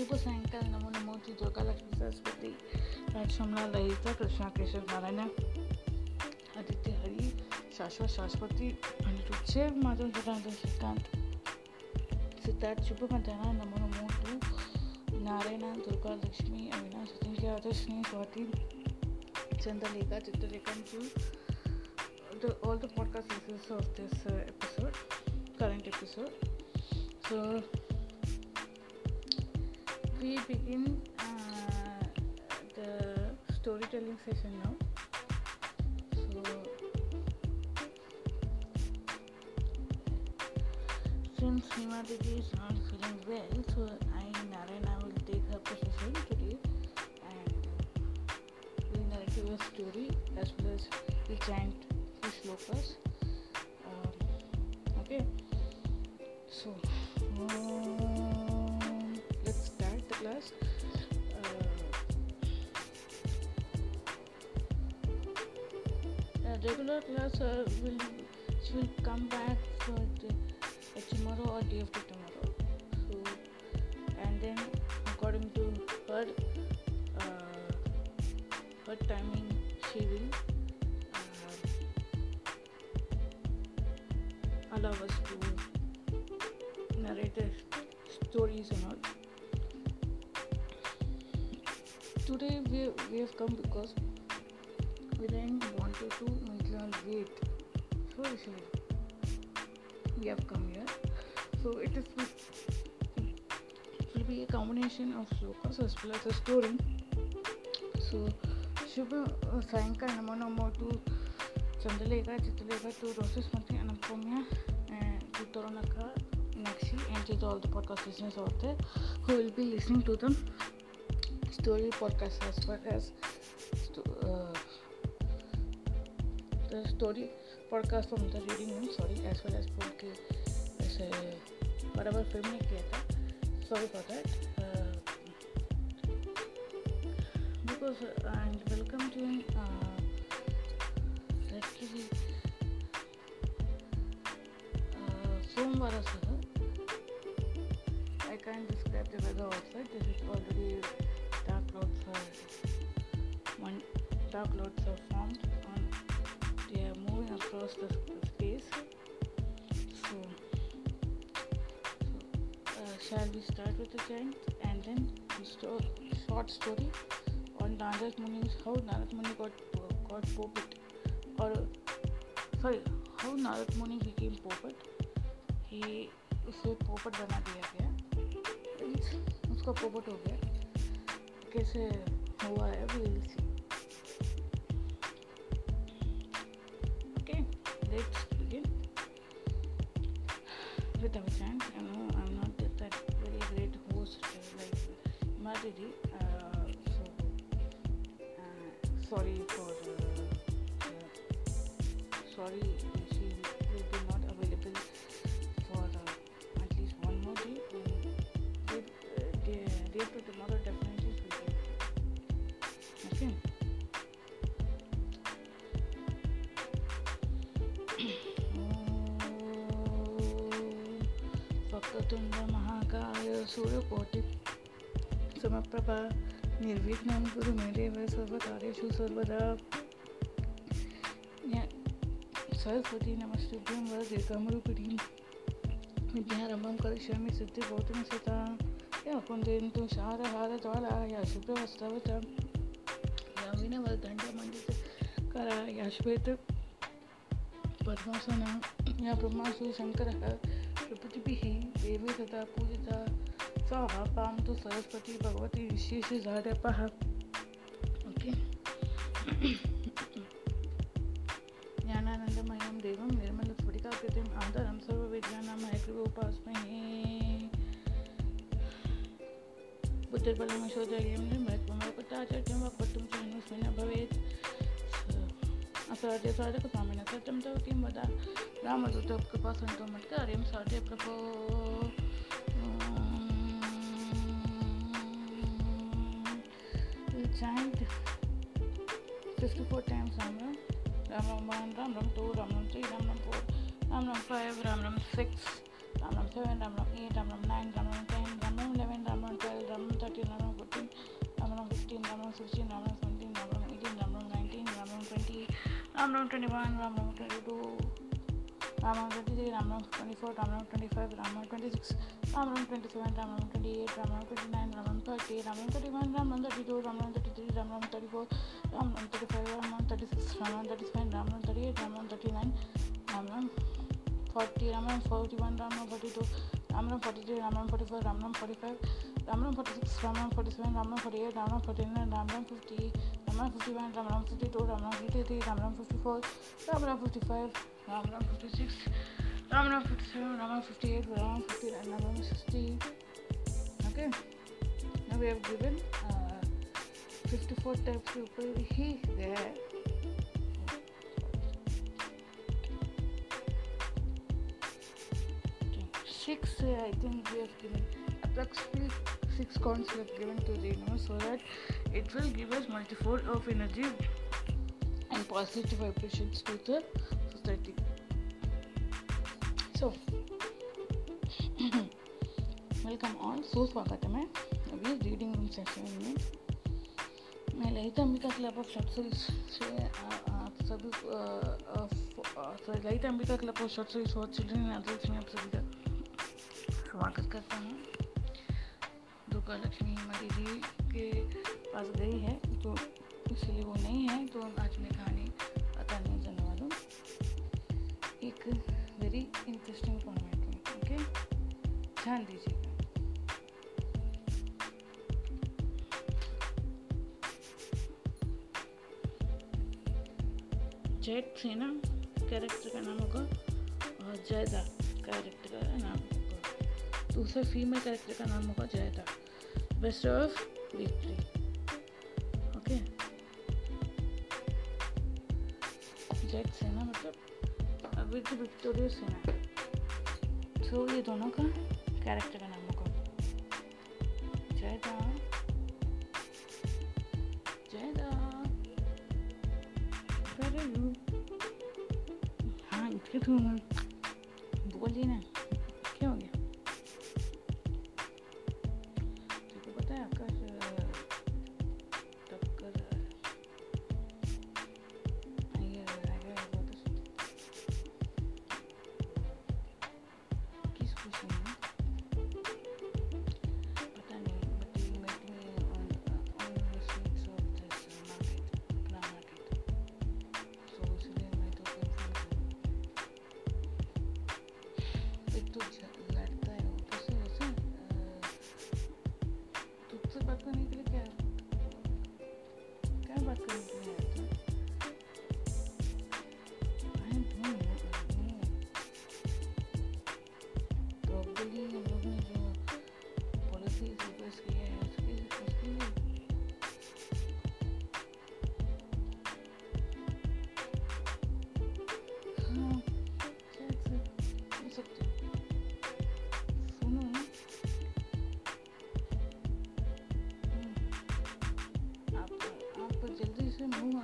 नमो नमो श्री दुर्गा लक्ष्मी सरस्वती राजशमला ललिता कृष्णा केशव नारायण आदित्य हरि शाश्वत शाश्वती अनिरुच्चे माधव सदानंद श्रीकांत सिद्धार्थ शुभ मध्याह्न नमो नमो to Narayan Durga Lakshmi Avinash Sachin Adarshini Swati Chandralekha Chitralekha to the, all the podcast listeners of this uh, episode, current. So we begin uh, the storytelling session now. So, since Hima Didi is not feeling well, so I, Narayana, will take her position today and will narrate a story as well as the giant fish locusts. Class uh, will she will come back for the, uh, tomorrow or day after tomorrow. So and then according to her uh, her timing she will uh, allow us to narrate stories and all. Today we, we have come because we didn't wanted to you all wait so actually we have come here so it is it will be a combination of slokas as well as a story so शुभ सायंकाळ नमो नमो to Chandralekha Chitralekha to Roses Mantri Anupamya and to Torunaka Nakshi and to all the podcast listeners out there who will be listening to them story podcast as well as the story podcast from the reading room sorry as well as बोल के ऐसे बराबर film नहीं किया था uh, because uh, and welcome to uh, actually uh, सोमवार I can't describe the weather outside this is already one dark clouds are formed across the space so, so uh, shall we start with the giant and then sto- short story on Narad Muni's how Narad Muni got got popped or sorry how Narad Muni became popped he उसे पोपट बना दिया गया उसका पोपट हो गया कैसे हुआ है विल निर्विघ्नं कुरु मे देव सर्वकार्येषु सर्वदा सरस्वती नमस्तुभ्यं वरदेकमरूपिणीं विद्यारम्भं करिष्यामि सिद्धिभौतिं सता या कुन्देन्तु शारहारज्वाला या शुभ्रवस्त्रवता। या विनवदण्डमण्डितकरा या श्वेत पद्मासना। या ब्रह्मासु शङ्करः प्रकृतिभिः देवी तथा पूजिता। स्वाहा पां तु सरस्वती भगवती विशेषजाडपः ओके। ज्ञानानन्दमयं देवं निर्मलस्फटिकाकृतिम् आदरं सर्वविद्यानां हयग्रीवोपास्महे बुद्धिर्बलमशोधर्यं निर्मलत्वमल्पताचर्यं वक्पटुं च हनुस्मिन् भवेत्। असहजय साधकस्वामिनः सत्यं तव किं वदा। रामदूत कृपा मत्कार्यं साध्य प्रभो। 54 times Ram Ram, Ram Ram 1, Ram Ram 2, Ram Ram 3, Ram Ram 4, Ram Ram 5, Ram Ram 6, Ram Ram 7, Ram Ram 8, Ram Ram 9, Ram Ram 10, Ram Ram 11, Ram Ram 12, Ram Ram 13, Ram Ram 14, Ram Ram 15, Ram Ram 16, Ram Ram 17, Ram Ram 18, Ram Ram 19, Ram Ram 20, Ram Ram 21, Ram Ram 22, Ram Ram twenty three Ram Ram twenty four Ram Ram twenty five Ram Ram twenty six Ram Ram twenty seven Ram Ram twenty eight Ram Ram twenty nine Ram Ram thirty Ram Ram thirty one Ram Ram thirty two Ram Ram thirty three Ram Ram thirty four Ram Ram thirty five Ram Ram thirty six Ram Ram thirty seven Ram Ram thirty eight Ram Ram thirty nine Ram Ram forty Ram Ram forty one Ram Ram forty two Ram Ram forty three Ram Ram forty four Ram Ram forty five Ram Ram forty six Ram Ram forty seven Ram Ram forty eight Ram Ram forty nine Ram Ram fifty Ram Ram fifty one Ram Ram fifty two Ram Ram fifty three Ram Ram fifty four Ram Ram fifty five Ram 56, Ram Ram 57, Ram Ram 58, Ram Ram 59, Ram Ram 60. Okay, now we have given uh, 54 types of he there. Six, uh, I think we have given approximately six counts we have given to the universe so that it will give us multifold of energy and positive vibrations to the society. So, welcome all सुस्वागत है अभी reading room session में। मैं Lalita Ambika club of short से आप सभी Lalita Ambika club of short stories for children में आप सभी का स्वागत करता हूँ। दुर्गा लक्ष्मी हमारी जी के पास गई है तो इसलिए वो नहीं है तो आज मैं ध्यान दीजिएगा। जेट से ना कैरेक्टर का नाम होगा, और जयदा कैरेक्टर का नाम होगा। दूसरा फीमेल कैरेक्टर का नाम होगा जयदा बेस्ट ऑफ़ विक्ट्री ओके जेट सेना मतलब विद विक्टोरिया सेना सो ये दोनों का कैरेक्टर का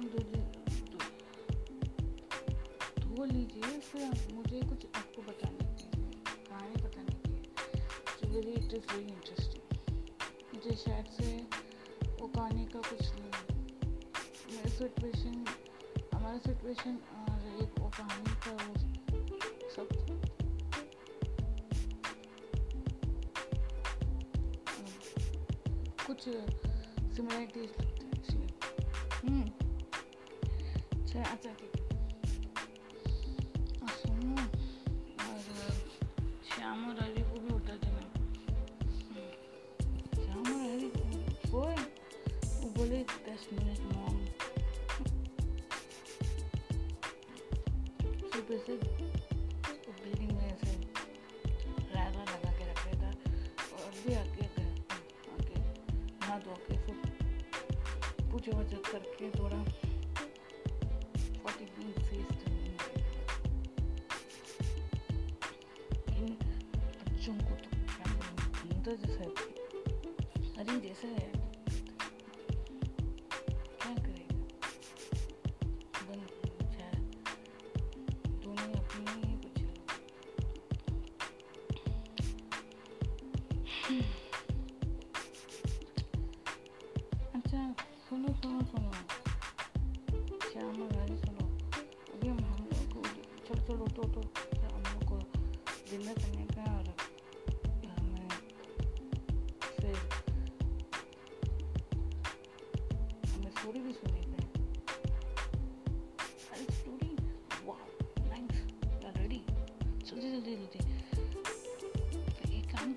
हाथ धो धो- लीजिए, फिर मुझे कुछ आपको बताने की कहानी बताने की है very it is very interesting मुझे शायद से वो कहानी का कुछ मेरा सिचुएशन हमारा सिचुएशन और एक वो कहानी का वो सब। कुछ सिमिलरिटीज अच्छा अच्छा ठीक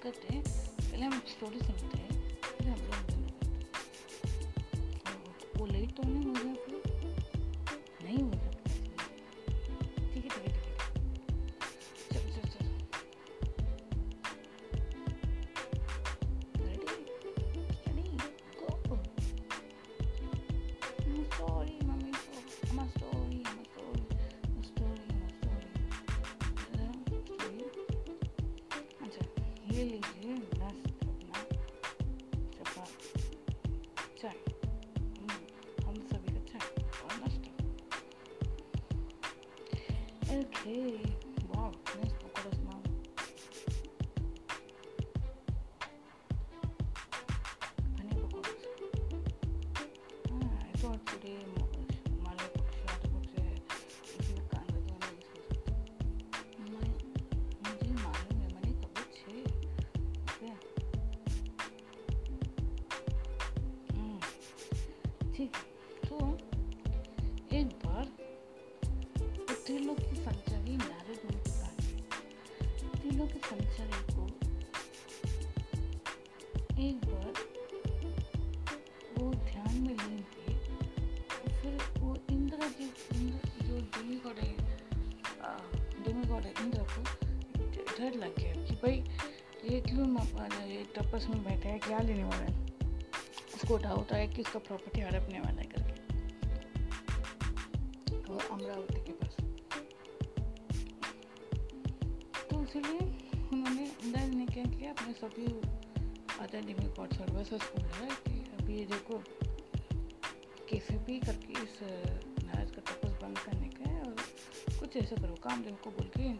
करते हैं पहले हम स्टोरी सुनते हैं। गए त्रिलोक की संचारी को एक बार वो ध्यान में थे तो फिर वो इंद्र जी, इंद्र जो डेमीगॉड है डेमीगॉड है इंद्र को डर लग गया कि भाई, ये क्यों ये तपस में बैठा है, क्या लेने वाला है? उसको डाउट आया कि इसका प्रॉपर्टी हड़पने वाला है करके। तो अमरावती के किया अपने सभी अदर डिमिगॉड सर्विसेज़ को बोला कि अभी ये देखो कैसे भी करके इस नाराज़ का तपस बंद करने का है और कुछ ऐसा करो, कामदेव को बोल के,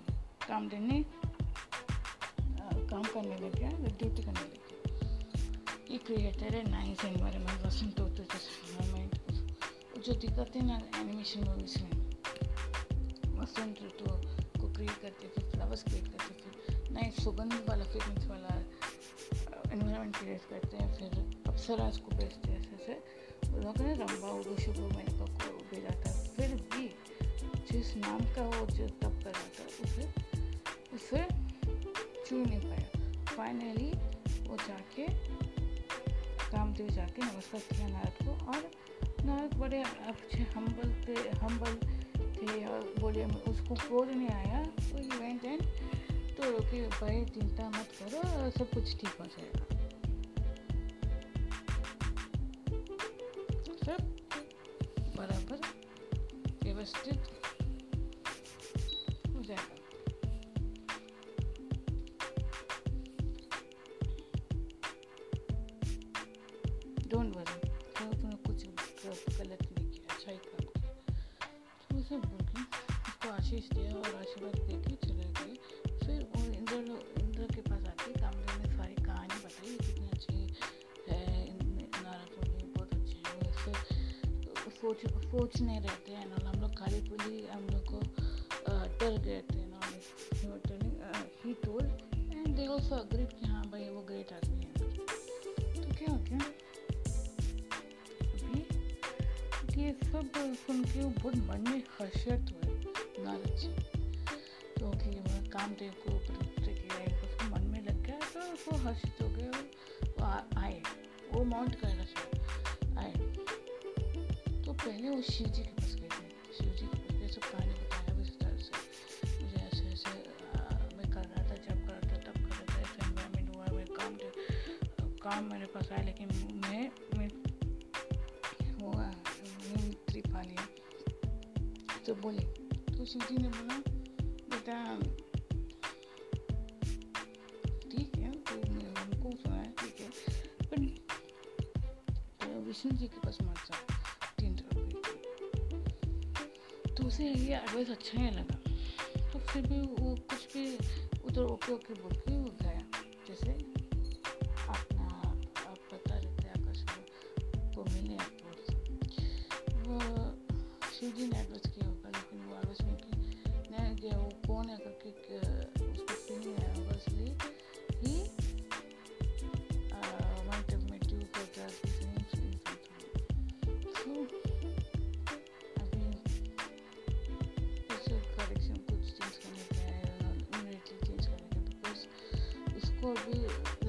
कामदेव ने काम करने लग गया ड्यूटी करने लग गया ये क्रिएटर है नाइस एनवायरमेंट वसंत होते एनवायरमेंट जो दिखाते हैं ना एनिमेशन मूवीज़ में। वसंत ऋतु को क्रिएट करते थे फ्लावर्स क्रिएट करते फिर नाइस सुगंध वाला फ्रेगनेंस वाला एनवायरमेंट क्रिएट करते हैं, फिर अप्सराज को बेचते हैं ऐसे ऐसे लोग ने रंबा उगो शुभ मेनका को भेजा था फिर भी जिस नाम का वो जो तब कर रहा था, उसे उसे चू नहीं पाया। फाइनली वो जाके, कामदेव जाके नमस्कार किया नारद को और नारद बड़े अच्छे हम्बल थे हम्बल थे और बोले, उसको क्रोध नहीं आया तो ही वेंट एंड तो रोके भाई चिंता मत करो सब कुछ ठीक हो जाएगा। बहुत मन में हर्षित हुए नारद जी तो कि वो कामदेव को प्रवृत्त किया है। उसको मन में लग गया तो वो हर्षित हो गए वो आए। वो माउंट कैलाश में आए। तो पहले वो शिव जी के पास गए थे। शिव जी के पास गए, सब कहानी बताया विस्तार से। मुझे ऐसे ऐसे मैं कर रहा था, जब कर रहा था, तब कर रहा था। ऐसे एनवायरमेंट हुआ, मैं काम काम मेरे पास आया, लेकिन मैं तो बोले तो जी ने बोला बेटा ठीक है तो मैं हमको सुना है ठीक है पर तो विष्णु जी के पास मत जाओ तीन तो उसे ये एडवाइस अच्छा नहीं लगा तो फिर भी वो कुछ भी उधर ओके ओके बोल के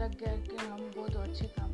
लग गया कि हम बहुत अच्छे काम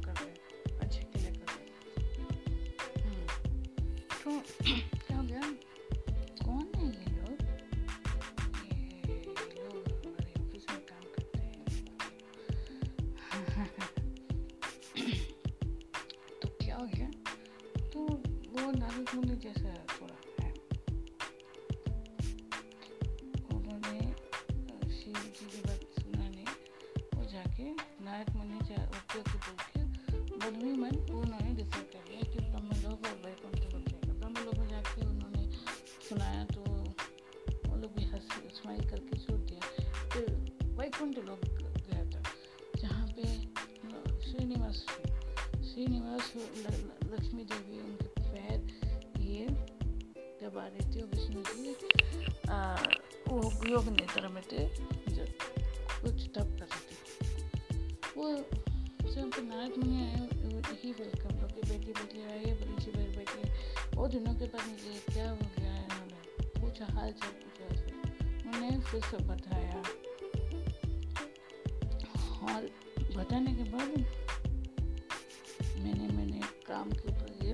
काम के ऊपर ये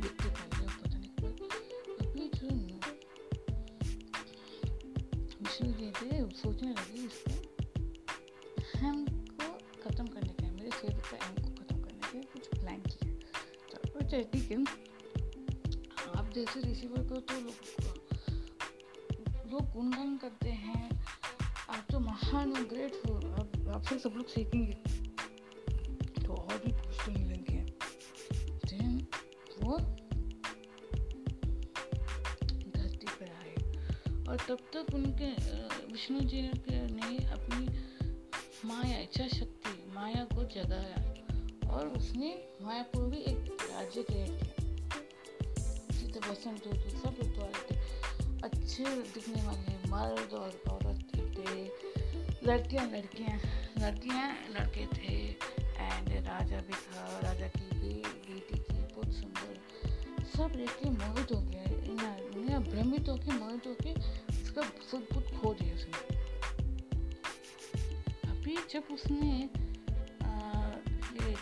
के के थे सोचने लगे इसको हमको ख़त्म करने का है मेरे सेवक का एम को ख़त्म करने का है, कुछ प्लान किया। तो अच्छा ठीक है। आप जैसे रिसीवर को तो लोग लोग गुणगान करते हैं। आप तो महान और ग्रेट हो आप आपसे सब लोग सीखेंगे। विष्णु जी ने अपनी माया, इच्छा शक्ति, माया को जगाया और उसने मायापुर भी एक राज्य क्रिएट किया। जितने बसंत ऋतु सब ऋतु आए थे अच्छे दिखने वाले मर्द और औरत थे, लड़कियाँ लड़कियाँ लड़कियाँ, लड़के थे। एंड राजा भी था, राजा की भी बेटी थी, बहुत सुंदर। सब देख के उसने ये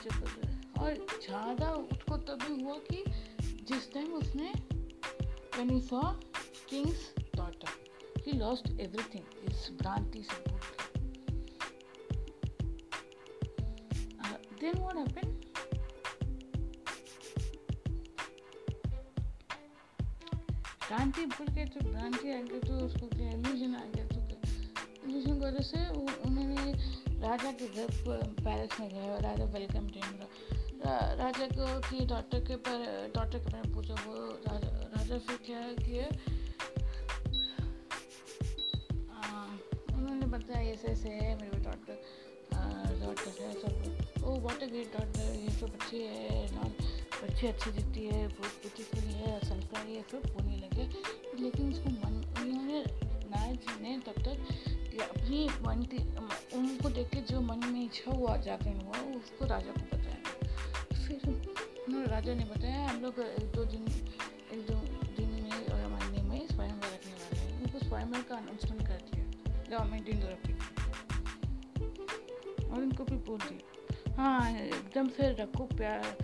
और ज़्यादा उसको तभी हुआ कि जिस टाइम उसने when he saw king's daughter he lost everything his भ्रांति से uh, then what happened भ्रांति भूल गए तो भ्रांति आ गई तो उसको क्या illusion आ गया तो illusion की वजह से उन्होंने राजा के घर पैलेस में गए और राजा वेलकम टीम रा, राजा को की डॉक्टर के पर डॉक्टर के बारे में पूछा वो राजा राजा फिर क्या किए उन्होंने बताया ऐसे ऐसे है मेरे डॉक्टर डॉक्टर है सब oh what a great doctor ये सब अच्छी है नॉन बच्ची अच्छी दिखती है बहुत ब्यूटीफुल है संस्कारी है सब बोलने लगे। लेकिन उसको मन उन्होंने ने तब तक अपनी मन की, उनको देख के जो मन में इच्छा हुआ, जागरण हुआ, उसको राजा को बताया। फिर राजा ने बताया, हम लोग एक दो दिन, एक दो दिन में और महीने में स्वयंवर रखने वाले हैं। उनको स्वयंवर का अनाउंसमेंट कर दिया गवर्नमेंट इन तरफ़ और उनको भी बोल दिया हाँ एकदम से रखो, प्यार,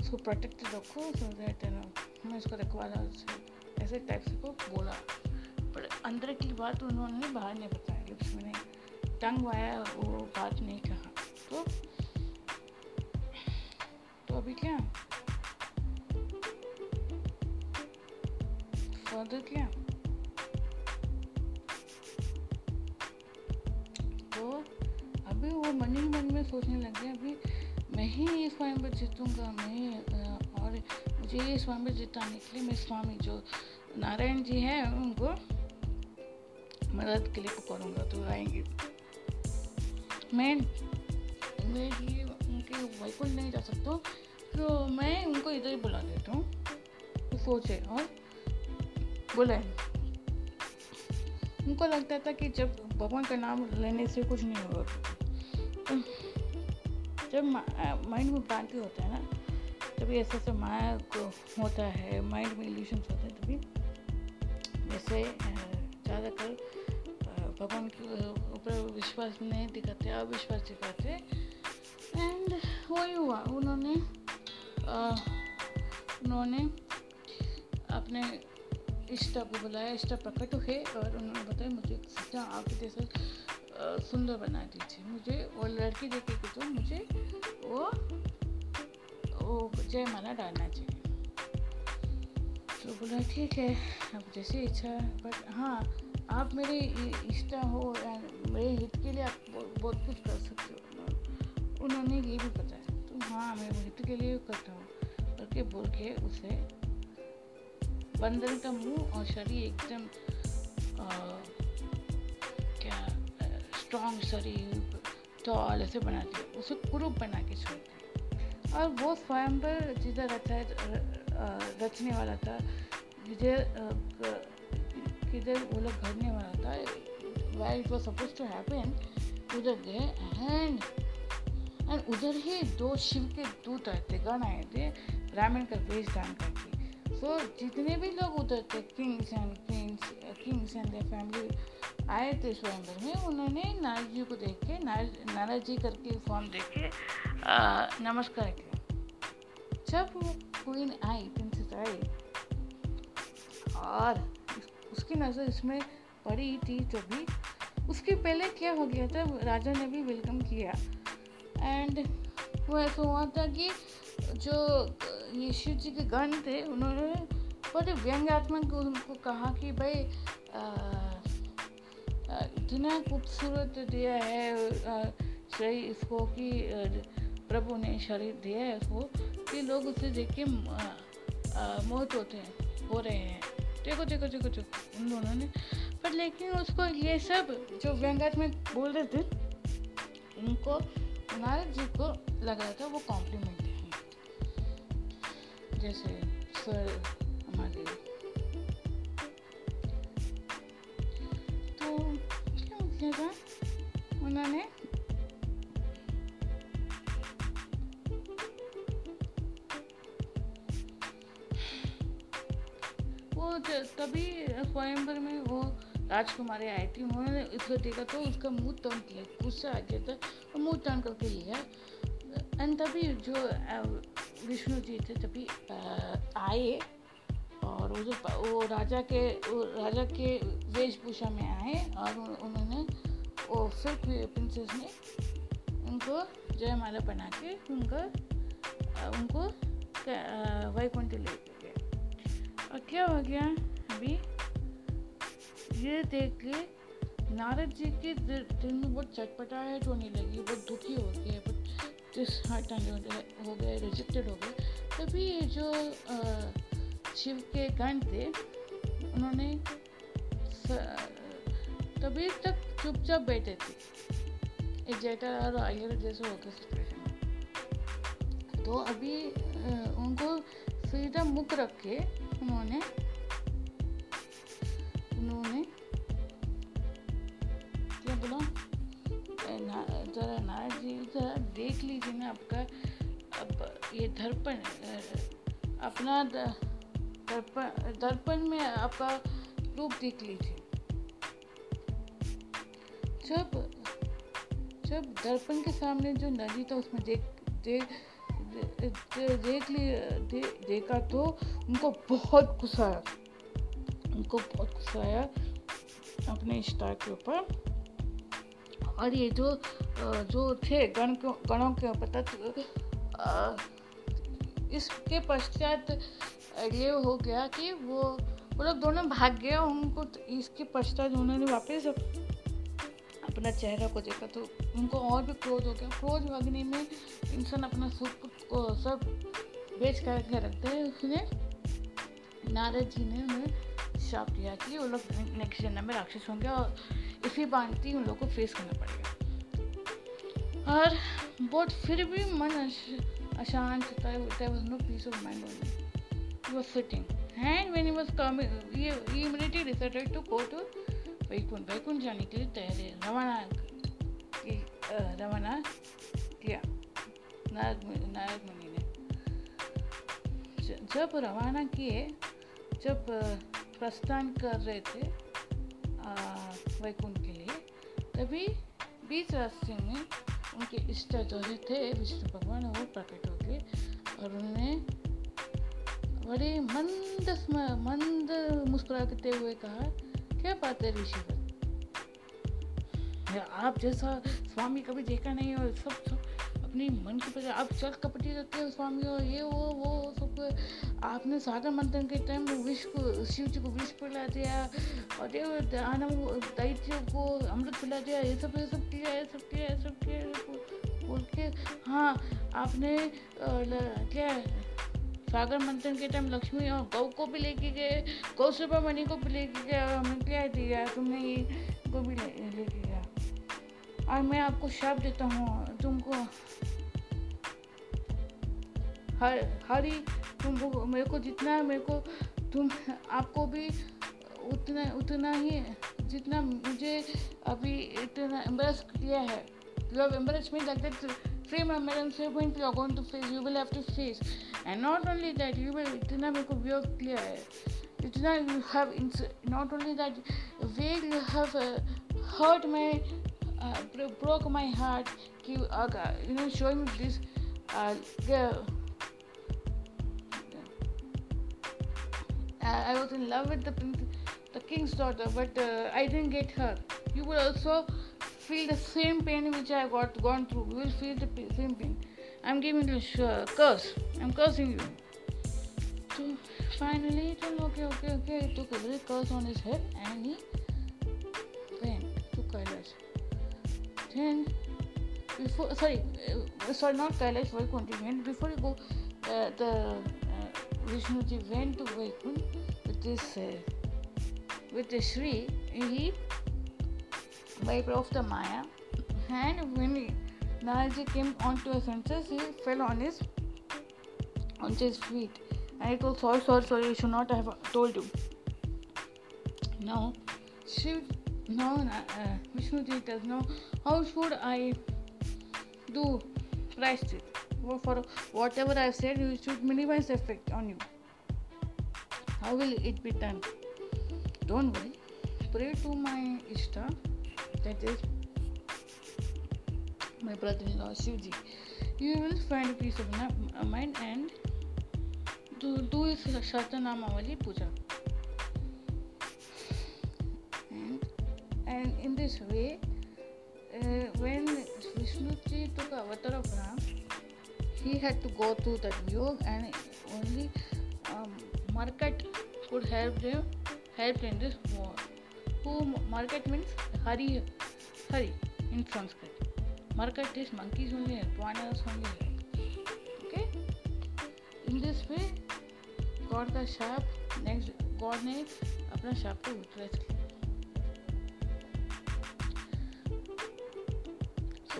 उसको प्रोटेक्ट रखो सो दैट ना मैं उसको उससे ऐसे टाइप से को बोला। अंदर की बात उन्होंने बाहर नहीं बताया लक्ष्मी ने टंग वाया वो बात नहीं कहा। तो तो अभी क्या? फर्दर क्या? तो अभी वो मन ही मन में सोचने लग गया अभी मैं ही ये स्वयंवर जीतूँगा, मैं और मुझे ये स्वयंवर जिताने के लिए मैं स्वामी जो नारायण जी हैं, उनको मदद के लिए पुकारूँगा तो आएँगे। मैं मैं ये उनके वैकुंठ नहीं जा सकता तो मैं उनको इधर ही बुला देता हूँ। तो सोचे, और बोला, उनको लगता था कि जब भगवान का नाम लेने से कुछ नहीं होगा। तो जब माइंड में भ्रांति होता है ना, तभी ऐसे ऐसे माया को होता है माइंड में इल्यूशन होते हैं तभी। जैसे ज़्यादातर भगवान के ऊपर विश्वास नहीं दिखाते, अविश्वास दिखाते। एंड वही हुआ, उन्होंने उन्होंने अपने इष्टा को बुलाया, इष्टा प्रकट हुए और उन्होंने बताया, मुझे सीधा आपके जैसा सुंदर बना दीजिए। मुझे वो लड़की देखेगी तो मुझे वो वो जयमाला डालना चाहिए। तो बोला, ठीक है, अब जैसी इच्छा बट हाँ आप मेरे इष्टा हो या मेरे हित के लिए आप बहुत कुछ कर सकते हो। उन्होंने ये भी बताया तो हाँ मैं हित के लिए करता हूँ। करके बोल के उसे बंदर का मुँह और शरीर एकदम क्या स्ट्रॉन्ग शरीर टॉल ऐसे बना दिया। उसे कुरूप बना के छोड़ दिया। और वो स्वयंवर जिधर रचा रचने वाला था, जिधर किधर वो लोग घरने वाला था। Why it was suppose to happen उधर गए एंड एंड उधर ही दो शिव के दूत आए थे गण आए थे? ब्राह्मण का वेश दान करके। सो so, जितने भी लोग उधर थे kings and queens kings and family आए थे स्वयंवर में उन्होंने नारद जी को देख के नारद जी करके फॉर्म देख के नमस्कार किया। जब वो क्वीन आई प्रिंसेस आई और उसकी नज़र इसमें पड़ी थी जो भी। उसके पहले क्या हो गया था, राजा ने भी वेलकम किया। एंड वो ऐसा हुआ था कि जो, ये शिव जी के गण थे, उन्होंने बड़े व्यंग्यात्मक उनको कहा कि भाई इतना खूबसूरत दिया है शरीर इसको कि प्रभु ने शरीर दिया है उसको कि लोग उसे देख के मोहित होते हैं, हो रहे हैं। देखो देखो देखो देखो उन दोनों ने। पर लेकिन उसको ये सब जो में बोल रहे थे उनको नारद जी को लग रहा था वो कॉम्प्लीमेंट है। जैसे सर हमारे। तो क्या उन्होंने तभी स्वयंवर में वो राजकुमारी आई थी, उन्होंने इसको देखा तो उसका मुँह टर्न किया, गुस्सा आ गया था और मुँह टर्न करके लिया। एंड तभी जो विष्णु जी थे तभी आए और वो जो वो राजा के, वो राजा के वेशभूषा में आए और उन्होंने वो फिर प्रिंसेस ने उनको जयमाला बना के उनका उनको वैकुंठ ले और क्या हो गया? अभी? ये देख के नारद जी के दिल में बहुत चटपटाहट होने लगी, बहुत दुखी हो गए बहुत जिस डिसहार्ट हो गए रिजेक्टेड हो गए तभी ये जो शिव के गण थे, उन्होंने तभी तक चुपचाप बैठे थे। एक जेटा और आयर जैसे हो गया सिचुएशन तो अभी उनको सीधा मुख रख के उन्होंने उन्होंने क्या बोला जरा नायक जी जरा देख लीजिए ना आपका अब ये दर्पण अपना दर्पण दर्पण में आपका रूप देख लीजिए जब जब दर्पण के सामने जो नदी था उसमें देख देख देख लिया दे, देखा तो उनको बहुत गुस्सा आया। उनको बहुत गुस्सा आया अपने स्टार के ऊपर। और ये जो जो थे गण गणों के पता इसके पश्चात ये हो गया कि वो वो लोग दोनों भाग गए। उनको इसके पश्चात उन्होंने वापस अपना चेहरा को देखा तो उनको और भी क्रोध हो गया। क्रोध भागने में इंसान अपना सुख को सब बेच कर के रखते हैं उसने। नारद जी ने उन्हें श्राप दिया कि वो लोग नेक्स्ट जन्म में राक्षस होंगे और इसी बांधती उन लोग को फेस करना पड़ेगा। और बहुत फिर भी मन अशांत था no peace of mind only was sitting he was coming, he, he immediately decided to go to Vaikuntha Vaikuntha जाने के लिए तैयारी रवाना रवाना किया। नारद मुनि नारद मुनि ने जब रवाना किए जब प्रस्थान कर रहे थे वैकुंठ के लिए तभी बीच रास्ते में उनके इष्ट जो थे विष्णु भगवान वो प्रकट हो गए और उन्होंने बड़े मंद मंद मुस्कुराते हुए कहा क्या बात है ऋषि आप जैसा स्वामी कभी देखा नहीं और सब सब अपनी मन की प्रकार आप चल कपटी रखते हो स्वामी, और ये, वो वो, सब आपने सागर मंथन के टाइम में विष को, शिव जी को विष पिला दिया, और ये दानव दैत्य को अमृत पिला दिया, ये सब ये सब किया, ये सब किया, ये सब किया बोल के हाँ आपने क्या सागर मंथन के टाइम लक्ष्मी और गौ को भी लेके गए, गौ सुबह मणि को भी लेके गए हमें क्या दिया तुमने ये को भी लेके और मैं आपको शब्द देता हूँ, तुमको हर, हरी तुम मेरे को जितना, मेरे को तुम, आपको भी उतना उतना ही, जितना मुझे अभी इतना एम्बरेस किया है। लोग एम्बरेस में लगते फ्री तो में मेरे उनसे कोई लॉगोन to face you will have to face and not only that you will इतना मेरे को व्योग किया है। इतना you have not only that way you have hurt my uh, broke my heart uh, you know showing me this uh, the, I was in love with the the king's daughter, but uh, I didn't get her. You will also feel the same pain which I got gone through. You will feel the same pain. I'm giving you a curse. I'm cursing you. So finally, told, okay, okay, okay. He took a little curse on his head and he went to Kailash. Then, before sorry, uh, sorry, not Kailash, Vaikuntha. Went before you go, uh, the uh, Vishnuji went to Vaikuntha with this uh, with the Shri. He wiped off the Maya, and when he, Naraji came onto his senses, he fell on his on his feet, and he told, "Sorry, sorry, sorry, you should not have told you." Now, Shiv, now uh, Vishnu ji does know how should I do practice for whatever I've said. You should minimize effect on you. How will it be done? Don't worry. Pray to my Ishta that is my brother-in-law Shivji. You will find peace of mind and do, do his Shatanamavali puja. And in this way, uh, when Vishnuji took avatar of Ram, he had to go through that yoga and only um, Market could help him help in this war. Who Market means Hari Hari in Sanskrit. Market is monkeys only, piranhas only. Okay? In this way, God का शाप next God ने अपना शाप को utilise किया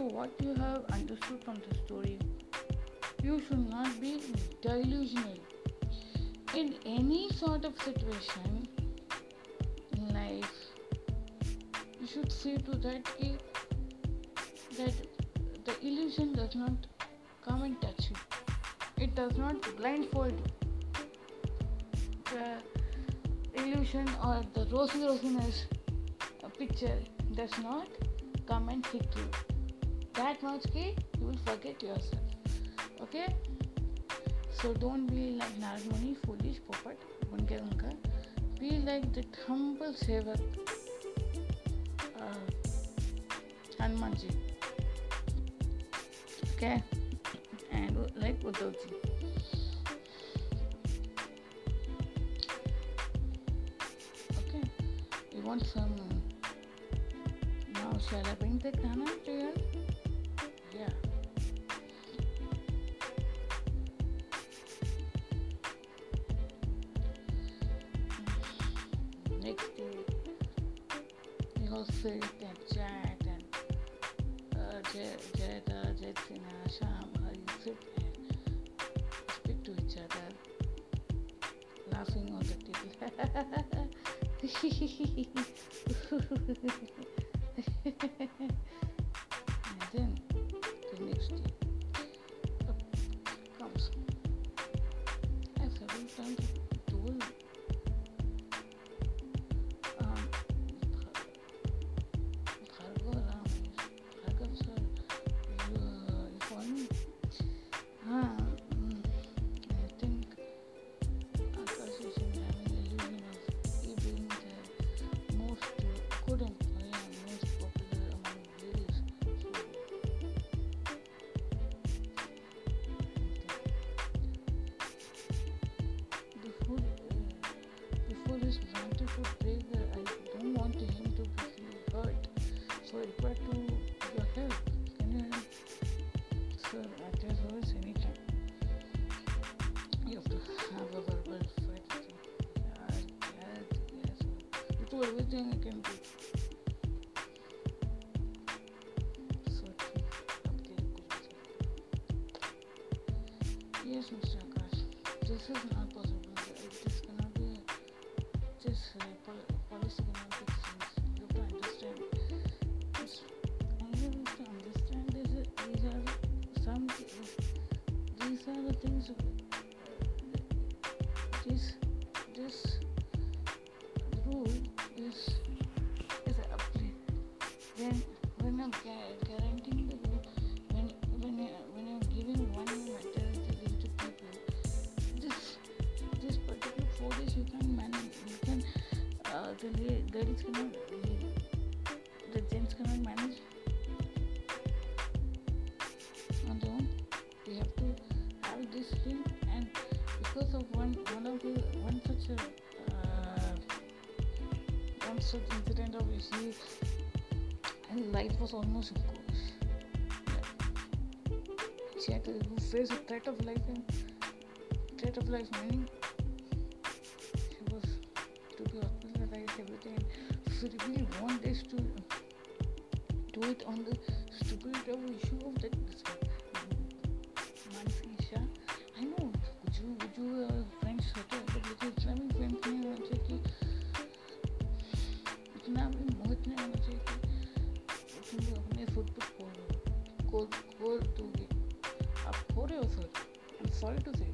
what you have understood from the story, you should not be delusional. In any sort of situation in life, you should see to that that the illusion does not come and touch you. It does not blindfold you. The illusion or the rosy rosiness picture does not come and hit you. That much ki you will forget yourself. Okay? So don't be like Narmani, foolish, bunke unka. Be like the humble sevak uh, Hanuman ji. Okay, and like Uddhav ji. Okay, you want some? Now, shall I bring the Ghana Rosie, Jack, and uh, Jay, Jay, uh, Jay, Sham, uh, you sit and speak to each other, laughing on the table. what we're doing, again? can be ladies cannot, the gents cannot manage on their own. You have to have this thing, and because of one one of the one such a uh, one such incident of she and life was almost she had to face a threat of life and threat of life meaning she was to be everything and if you really want this to do it on the stupidity of issue of that Mansi Shah I know कुछ कुछ friends होते हैं but लेकिन Islamic friends नहीं होना चाहिए कि इतना भी मोहित नहीं होना चाहिए कि तुम अपने फुट पे खोल खोल खोल दोगे आप खो रहे हो sir I am sorry to say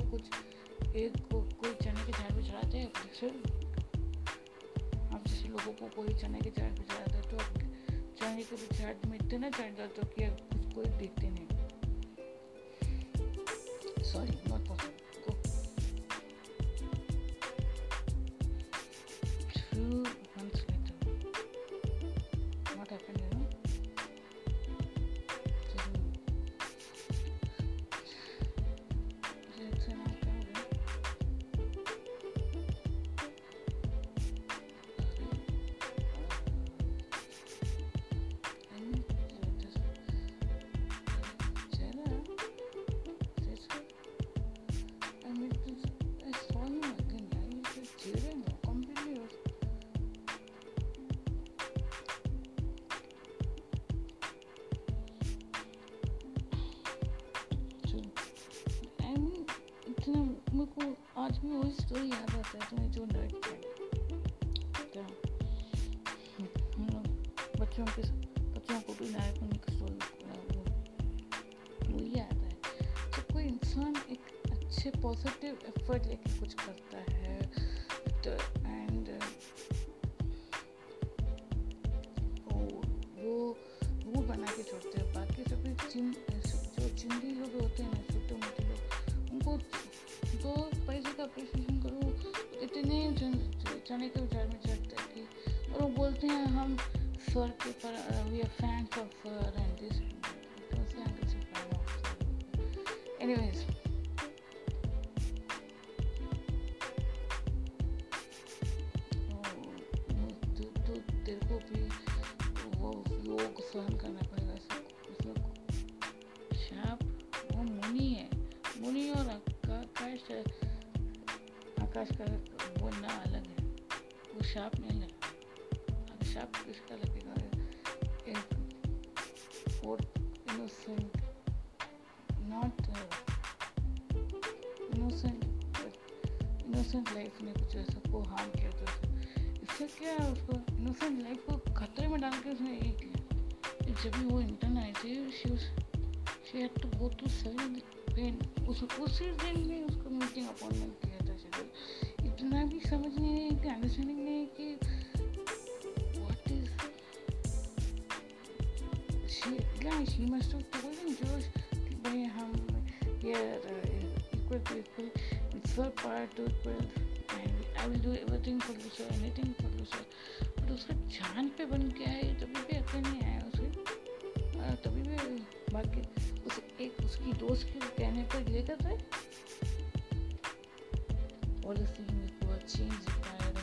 कुछ एक को कोई चने के झाड़ पे चढ़ाते हैं जैसे आप जैसे लोगों को कोई चने के झाड़ पे चढ़ाते है तो चने के झाड़ में इतना चढ़ जाते कि कुछ कोई देखते नहीं। Sorry, आज भी वही स्टोरी याद आता है, तुम्हें जो डर क्या? हम लोग बच्चों के बच्चों को भी नायक का स्टोरी आता है। जब कोई इंसान एक अच्छे पॉजिटिव एफर्ट लेके कुछ करता है स्वर के पर वी इनोसेंट लाइफ ने कुछ ऐसा को हार्म किया तो इससे क्या है उसको इनोसेंट लाइफ को खतरे में डाल के उसने एक किया जब भी वो इंटर्न आई थी she she had to go to seven पेन उस उसी दिन में उसको मीटिंग अपॉइंटमेंट किया था शेड्यूल इतना भी समझ नहीं है कि अंडरस्टैंडिंग नहीं है कि what is she must have told him, Josh भाई हम ये equal to equal our part to equal and I will do everything for you, sir, anything for you उसका जान पे बन के आए तभी भी अकल नहीं आया उसे तभी भी बाकी उस एक उसकी दोस्त के कहने पर ये करता है policy with change required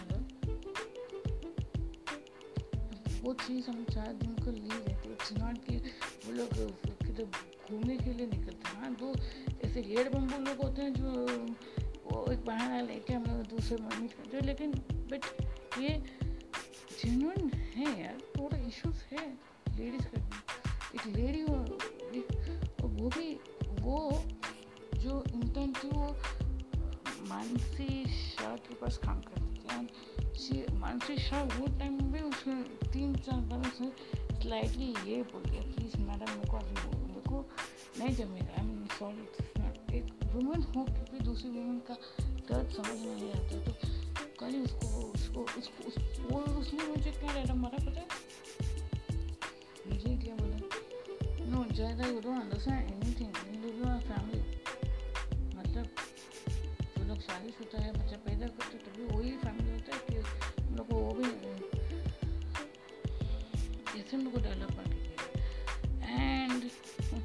वो चीज़ हम चार दिन को ले लेते इट्स नॉट कि वो लोग किधर घूमने के लिए निकलते हैं। हाँ दो ऐसे हेड बम्बू लोग होते हैं जो वो एक बहाना लेके हम लोग दूसरे मीट करते हैं लेकिन बट ये जेनुअन है यार, थोड़ा इश्यूज़ है लेडीज़ का एक लेडी और वो भी, वो जो इंटर्न थी, वो मानसी शाह के पास काम करती थी। मानसी शाह वो टाइम में उसने तीन चार बार उसने स्लाइटली ये बोल दिया प्लीज़ मैडम मेरे को मेरे को नहीं जमेगा आई एम सॉरी वुमेन हो के भी दूसरी वुमेन का दर्द समझ नहीं आता तो कल उसको उसको उसको उस, वो उसने मुझे क्या डायलॉग मारा पता है? मुझे क्या बोला नो ज़्यादा you don't understand anything you do family मतलब जो लोग शादीशुदा है बच्चा पैदा करते तभी वही फैमिली होता है कि हम लोग को वो भी ऐसे हम लोग को डेवलप करके एंड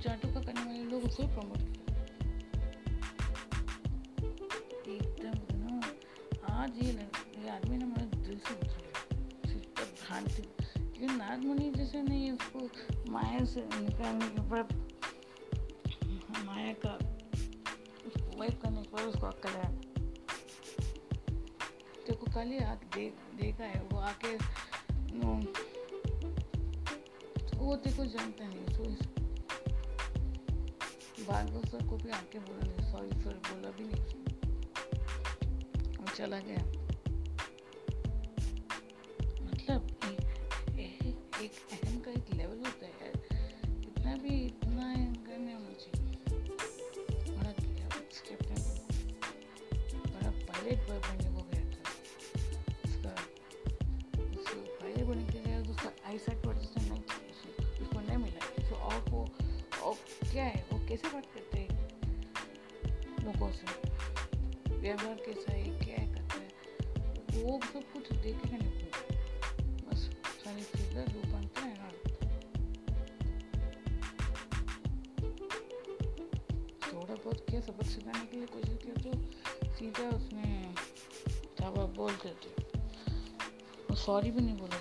चाटू का करने वाले लोग उसको प्रमोट आज ये ये आदमी ना दिल से क्योंकि नागमणि जैसे नहीं उसको माया से निकालने के माया का, उसको वाइप करने के उसको अक्ल है देखो, कल ही देख देखा है, वो आके, वो देखो जानता नहीं सर को भी आके बोला नहीं सॉरी सर बोला भी नहीं। चला गया। सॉरी भी नहीं बोलेगा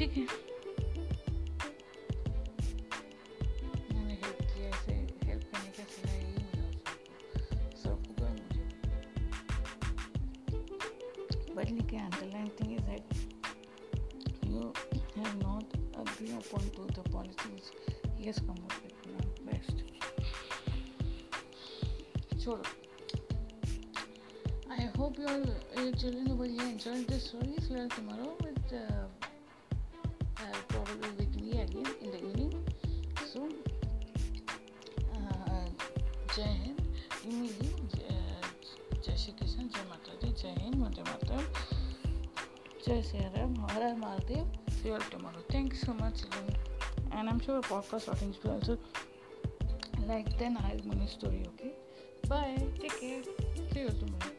ठीक है मैंने हेल्प किया ऐसे हेल्प करने का सिला यही मिला सबको सबको मुझे बट लेकिन underline thing is that upon to the policies he has come up with now best छोड़ो I hope you all your children over here enjoyed this story. So tomorrow with uh, uh, Ram हर हर see you all tomorrow thank you so much and i'm sure podcast audience will also like then i'll money story okay bye take care